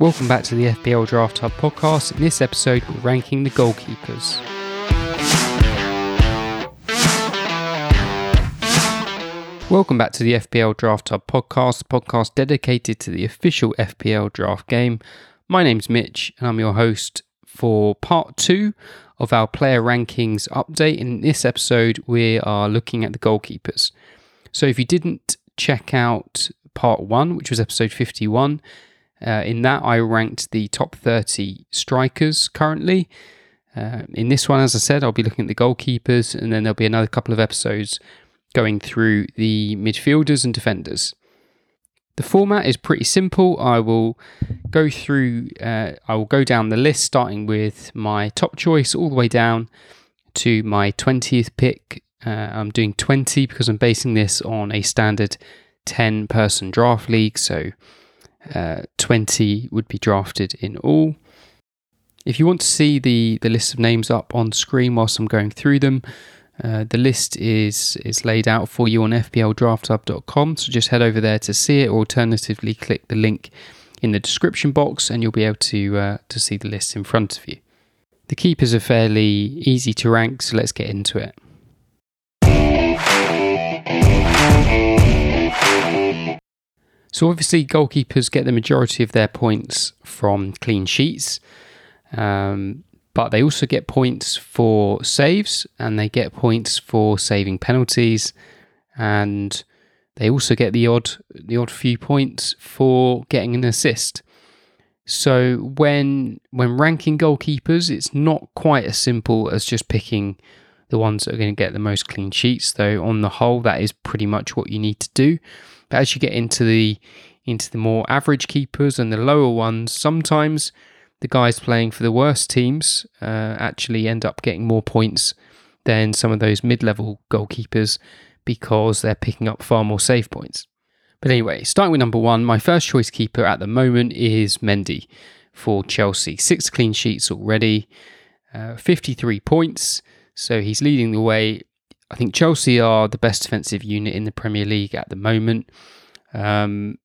Welcome back to the FPL Draft Hub podcast. In this episode, we're ranking the goalkeepers. Welcome back to the FPL Draft Hub podcast, the podcast dedicated to the official FPL draft game. My name's Mitch, and I'm your host for part two of our player rankings update. In this episode, we are looking at the goalkeepers. So if you didn't check out part one, which was episode 51, uh, in that I ranked the top 30 strikers currently. Uh, in this one, as I said, I'll be looking at the goalkeepers, and then there'll be another couple of episodes going through the midfielders and defenders. The format is pretty simple. I will go through, uh, I will go down the list starting with my top choice all the way down to my 20th pick. Uh, I'm doing 20 because I'm basing this on a standard 10 person draft league. So uh, 20 would be drafted in all. If you want to see the, the list of names up on screen whilst I'm going through them, uh, the list is is laid out for you on fpldrafthub.com. So just head over there to see it, or alternatively click the link in the description box, and you'll be able to uh, to see the list in front of you. The keepers are fairly easy to rank, so let's get into it. So obviously, goalkeepers get the majority of their points from clean sheets. Um, but they also get points for saves and they get points for saving penalties and they also get the odd the odd few points for getting an assist. So when when ranking goalkeepers, it's not quite as simple as just picking the ones that are going to get the most clean sheets. Though on the whole, that is pretty much what you need to do. But as you get into the into the more average keepers and the lower ones, sometimes the guys playing for the worst teams uh, actually end up getting more points than some of those mid level goalkeepers because they're picking up far more save points. But anyway, starting with number one, my first choice keeper at the moment is Mendy for Chelsea. Six clean sheets already, uh, 53 points. So he's leading the way. I think Chelsea are the best defensive unit in the Premier League at the moment. Um,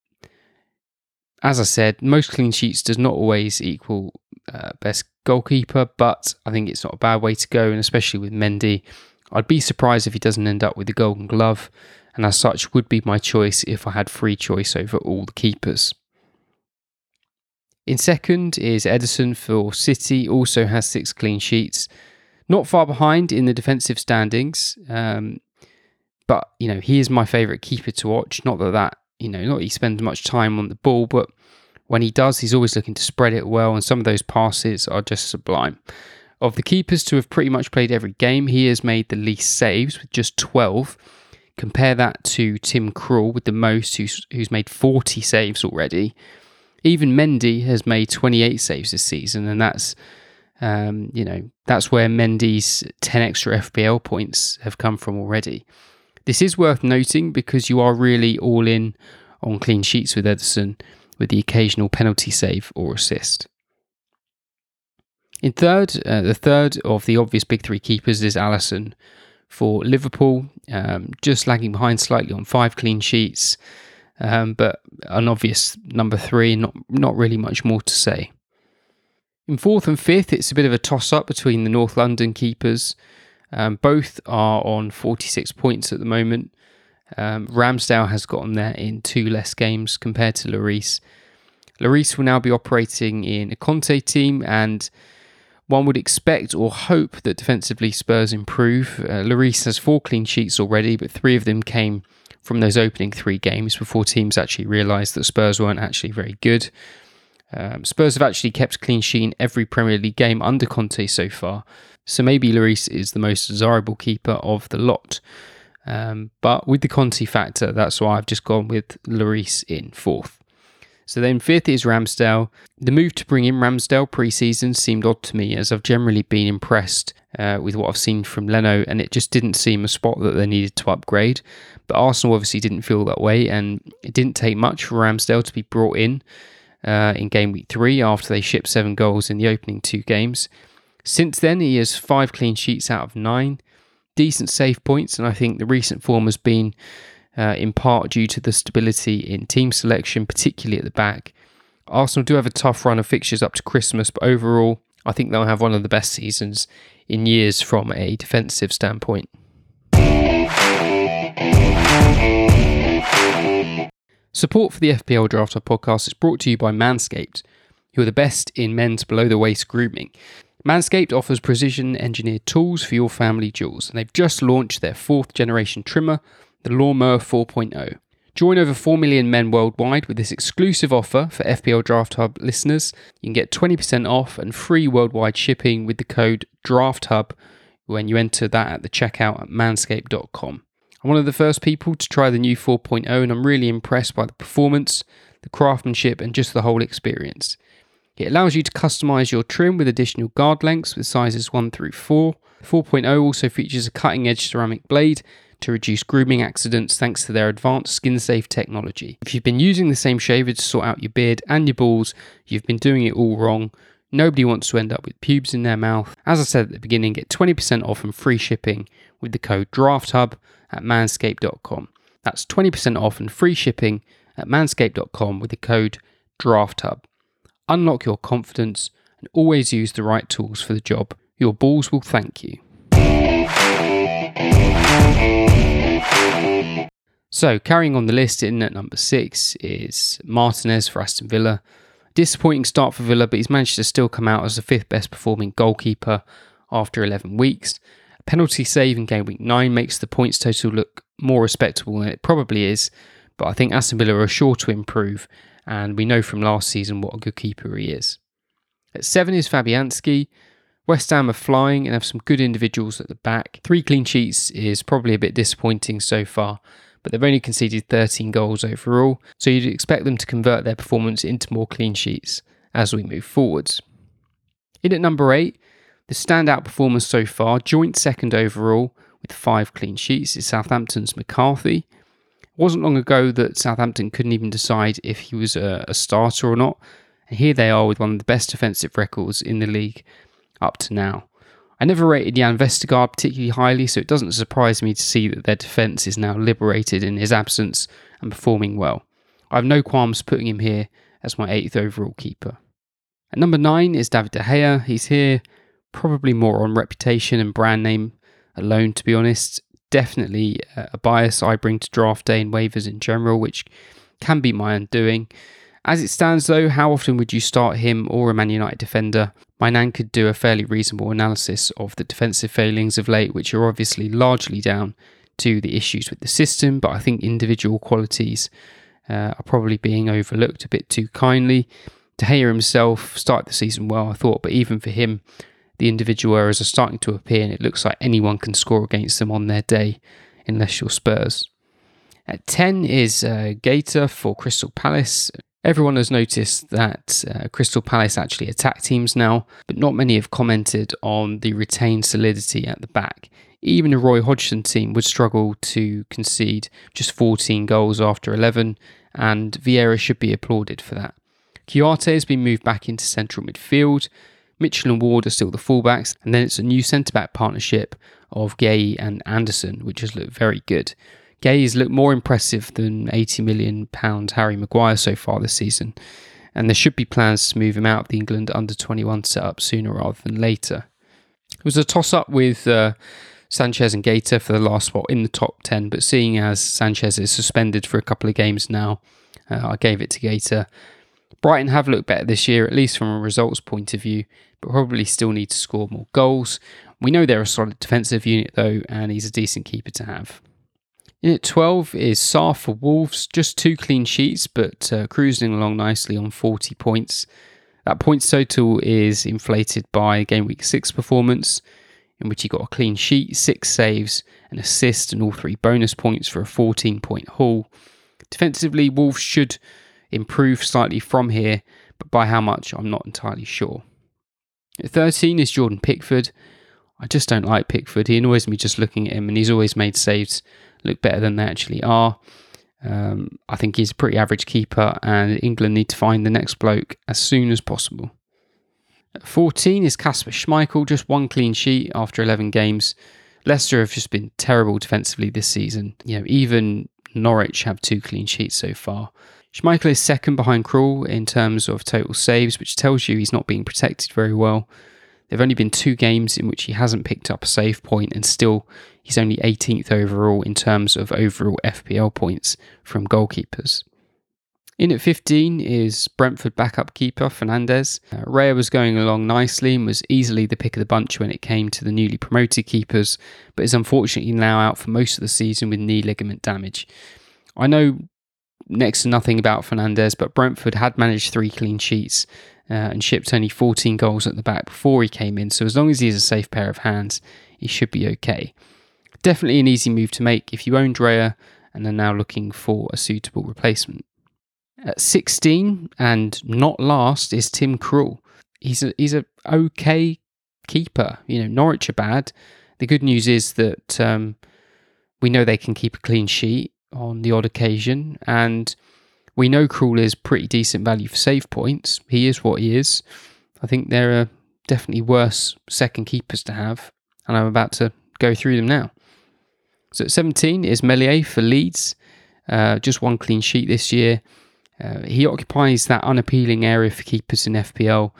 as I said, most clean sheets does not always equal uh, best goalkeeper, but I think it's not a bad way to go, and especially with Mendy, I'd be surprised if he doesn't end up with the Golden Glove, and as such would be my choice if I had free choice over all the keepers. In second is Ederson for City, also has six clean sheets, not far behind in the defensive standings. Um, but you know he is my favourite keeper to watch. Not that that you know, not he spends much time on the ball, but when he does, he's always looking to spread it well, and some of those passes are just sublime. Of the keepers to have pretty much played every game, he has made the least saves with just 12. Compare that to Tim Krul with the most, who's, who's made 40 saves already. Even Mendy has made 28 saves this season, and that's um, you know that's where Mendy's 10 extra FPL points have come from already. This is worth noting because you are really all in on clean sheets with Ederson, with the occasional penalty save or assist. In third, uh, the third of the obvious big three keepers is Alisson for Liverpool, um, just lagging behind slightly on five clean sheets, um, but an obvious number three, not not really much more to say. In fourth and fifth, it's a bit of a toss up between the North London keepers. Um, both are on 46 points at the moment. Um, Ramsdale has gotten there in two less games compared to Lloris. Lloris will now be operating in a Conte team, and one would expect or hope that defensively Spurs improve. Uh, Lloris has four clean sheets already, but three of them came from those opening three games before teams actually realised that Spurs weren't actually very good. Um, Spurs have actually kept clean sheet in every Premier League game under Conte so far, so maybe Lloris is the most desirable keeper of the lot. Um, but with the Conte factor, that's why I've just gone with Lloris in fourth. So then fifth is Ramsdale. The move to bring in Ramsdale pre-season seemed odd to me as I've generally been impressed uh, with what I've seen from Leno and it just didn't seem a spot that they needed to upgrade. But Arsenal obviously didn't feel that way and it didn't take much for Ramsdale to be brought in uh, in game week three after they shipped seven goals in the opening two games. Since then, he has five clean sheets out of nine, decent save points, and I think the recent form has been uh, in part due to the stability in team selection, particularly at the back, Arsenal do have a tough run of fixtures up to Christmas, but overall, I think they'll have one of the best seasons in years from a defensive standpoint. Support for the FPL Draft Hub podcast is brought to you by Manscaped, who are the best in men's below the waist grooming. Manscaped offers precision engineered tools for your family jewels, and they've just launched their fourth generation trimmer, the Lawnmower 4.0. Join over 4 million men worldwide with this exclusive offer for FPL Draft Hub listeners. You can get 20% off and free worldwide shipping with the code DRAFTHUB when you enter that at the checkout at manscaped.com. I'm one of the first people to try the new 4.0 and I'm really impressed by the performance, the craftsmanship, and just the whole experience. It allows you to customize your trim with additional guard lengths with sizes 1 through 4. 4.0 also features a cutting edge ceramic blade to reduce grooming accidents thanks to their advanced skin safe technology. If you've been using the same shaver to sort out your beard and your balls, you've been doing it all wrong. Nobody wants to end up with pubes in their mouth. As I said at the beginning, get 20% off and free shipping with the code DRAFTHUB at manscaped.com. That's 20% off and free shipping at manscaped.com with the code DRAFTHUB. Unlock your confidence and always use the right tools for the job. Your balls will thank you. So, carrying on the list in at number six is Martinez for Aston Villa. Disappointing start for Villa, but he's managed to still come out as the fifth best performing goalkeeper after 11 weeks A penalty save in game week 9 makes the points total look more respectable than it probably is, but I think Aston Villa are sure to improve, and we know from last season what a good keeper he is. At 7 is Fabianski. West Ham are flying and have some good individuals at the back. Three clean sheets is probably a bit disappointing so far, but they've only conceded 13 goals overall, so you'd expect them to convert their performance into more clean sheets as we move forwards. In at number 8, the standout performance so far, joint second overall with five clean sheets, is Southampton's McCarthy. It wasn't long ago that Southampton couldn't even decide if he was a, a starter or not, and here they are with one of the best defensive records in the league up to now. I never rated Jan Vestergaard particularly highly, so it doesn't surprise me to see that their defence is now liberated in his absence and performing well. I have no qualms putting him here as my eighth overall keeper. At number nine is David De Gea. He's here probably more on reputation and brand name alone, to be honest. Definitely a bias I bring to draft day and waivers in general, which can be my undoing. As it stands, though, how often would you start him or a Man United defender? My nan could do a fairly reasonable analysis of the defensive failings of late, which are obviously largely down to the issues with the system, but I think individual qualities uh, are probably being overlooked a bit too kindly. De Gea himself started the season well, I thought, but even for him, the individual errors are starting to appear, and it looks like anyone can score against them on their day, unless you're Spurs. At 10 is uh, Guaita for Crystal Palace. Everyone has noticed that uh, Crystal Palace actually attack teams now, but not many have commented on the retained solidity at the back. Even a Roy Hodgson team would struggle to concede just 14 goals after 11, and Vieira should be applauded for that. Kouyaté has been moved back into central midfield, Mitchell and Ward are still the fullbacks, and then it's a new centre back partnership of Guéhi and Andersen, which has looked very good. Has looked more impressive than £80 million Harry Maguire so far this season, and there should be plans to move him out of the England under 21 setup sooner rather than later. It was a toss up with uh, Sanchez and Guaita for the last spot in the top 10, but seeing as Sanchez is suspended for a couple of games now, uh, I gave it to Guaita. Brighton have looked better this year, at least from a results point of view, but probably still need to score more goals. We know they're a solid defensive unit though, and he's a decent keeper to have. In at 12 is Sá for Wolves, just two clean sheets, but uh, cruising along nicely on 40 points. That points total is inflated by game week 6 performance, in which he got a clean sheet, 6 saves, an assist, and all three bonus points for a 14 point haul. Defensively, Wolves should improve slightly from here, but by how much, I'm not entirely sure. At 13 is Jordan Pickford. I just don't like Pickford. He annoys me just looking at him, and he's always made saves look better than they actually are. Um, I think he's a pretty average keeper, and England need to find the next bloke as soon as possible. At 14 is Kasper Schmeichel, just one clean sheet after 11 games. Leicester have just been terrible defensively this season. You know, even Norwich have two clean sheets so far. Schmeichel is second behind Krul in terms of total saves, which tells you he's not being protected very well. There have only been two games in which he hasn't picked up a save point, and still he's only 18th overall in terms of overall FPL points from goalkeepers. In at 15 is Brentford backup keeper Fernandez. Uh, Raya was going along nicely and was easily the pick of the bunch when it came to the newly promoted keepers, but is unfortunately now out for most of the season with knee ligament damage. I know next to nothing about Fernandez, but Brentford had managed three clean sheets uh, and shipped only 14 goals at the back before he came in, so as long as he has a safe pair of hands, he should be okay. Definitely an easy move to make if you own Raya and are now looking for a suitable replacement. At 16 and not last is Tim Krul. He's a he's a okay keeper. You know, Norwich are bad. The good news is that um, we know they can keep a clean sheet on the odd occasion, and we know Krul is pretty decent value for save points. He is what he is. I think there are definitely worse second keepers to have, and I'm about to go through them now. So at 17 is Meslier for Leeds. Uh, just one clean sheet this year. Uh, he occupies that unappealing area for keepers in FPL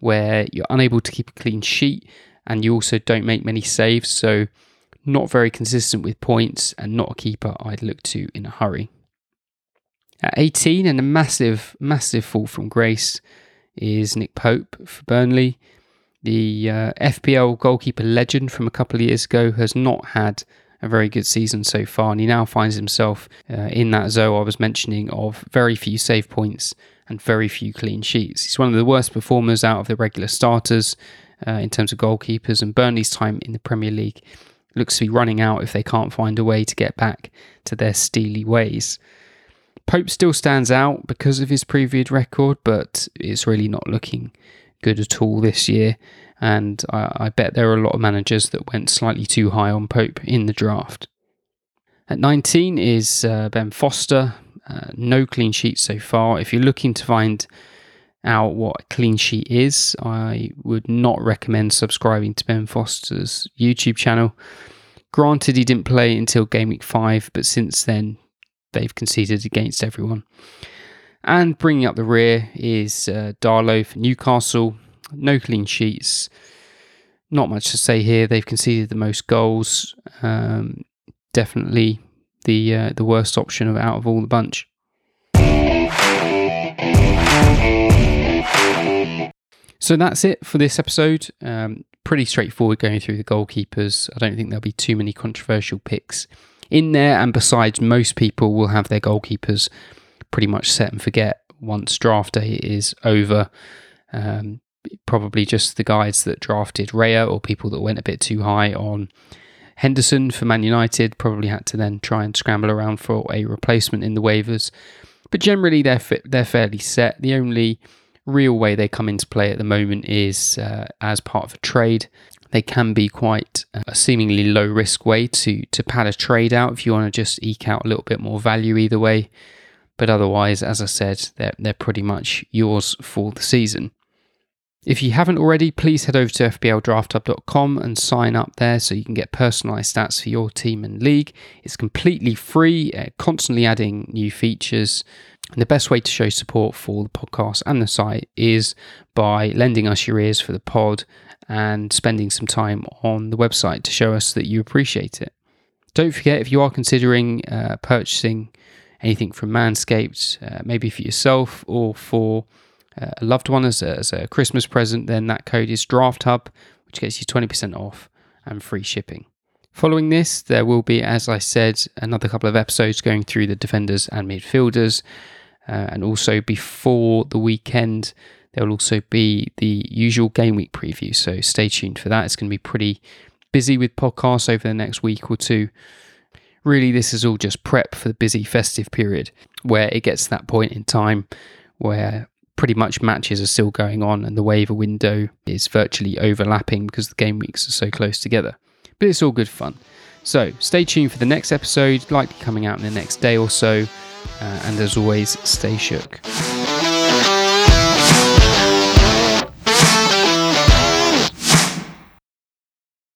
where you're unable to keep a clean sheet and you also don't make many saves, so not very consistent with points and not a keeper I'd look to in a hurry. At 18 and a massive, massive fall from grace is Nick Pope for Burnley. The uh, FPL goalkeeper legend from a couple of years ago has not had a very good season so far, and he now finds himself uh, in that zone I was mentioning of very few save points and very few clean sheets. He's one of the worst performers out of the regular starters uh, in terms of goalkeepers, and Burnley's time in the Premier League looks to be running out if they can't find a way to get back to their steely ways. Pope still stands out because of his previous record, but it's really not looking good at all this year and I, I bet there are a lot of managers that went slightly too high on Pope in the draft. At 19 is uh, Ben Foster. Uh, no clean sheet so far. If you're looking to find out what a clean sheet is, I would not recommend subscribing to Ben Foster's YouTube channel. Granted, he didn't play until game week 5, but since then, they've conceded against everyone. And bringing up the rear is uh, Darlow for Newcastle no clean sheets. Not much to say here. They've conceded the most goals. Um, definitely the uh, the worst option of out of all the bunch. So that's it for this episode. Um, pretty straightforward going through the goalkeepers. I don't think there'll be too many controversial picks in there. And besides, most people will have their goalkeepers pretty much set and forget once draft day is over. Um, probably just the guys that drafted Raya or people that went a bit too high on Henderson for Man United probably had to then try and scramble around for a replacement in the waivers. But generally, they're they're fairly set. The only real way they come into play at the moment is uh, as part of a trade. They can be quite a seemingly low risk way to to pad a trade out if you want to just eke out a little bit more value either way. But otherwise, as I said, they're they're pretty much yours for the season. If you haven't already, please head over to FPLDraftHub.com and sign up there so you can get personalized stats for your team and league. It's completely free, uh, constantly adding new features. And the best way to show support for the podcast and the site is by lending us your ears for the pod and spending some time on the website to show us that you appreciate it. Don't forget, if you are considering uh, purchasing anything from Manscaped, uh, maybe for yourself or for a loved one as a, as a Christmas present, then that code is DraftHub, which gets you 20% off and free shipping. Following this, there will be, as I said, another couple of episodes going through the defenders and midfielders. Uh, and also before the weekend, there will also be the usual game week preview. So stay tuned for that. It's going to be pretty busy with podcasts over the next week or two. Really, this is all just prep for the busy festive period where it gets to that point in time where pretty much matches are still going on and the waiver window is virtually overlapping because the game weeks are so close together. But it's all good fun. So stay tuned for the next episode, likely coming out in the next day or so. Uh, and as always, stay shook.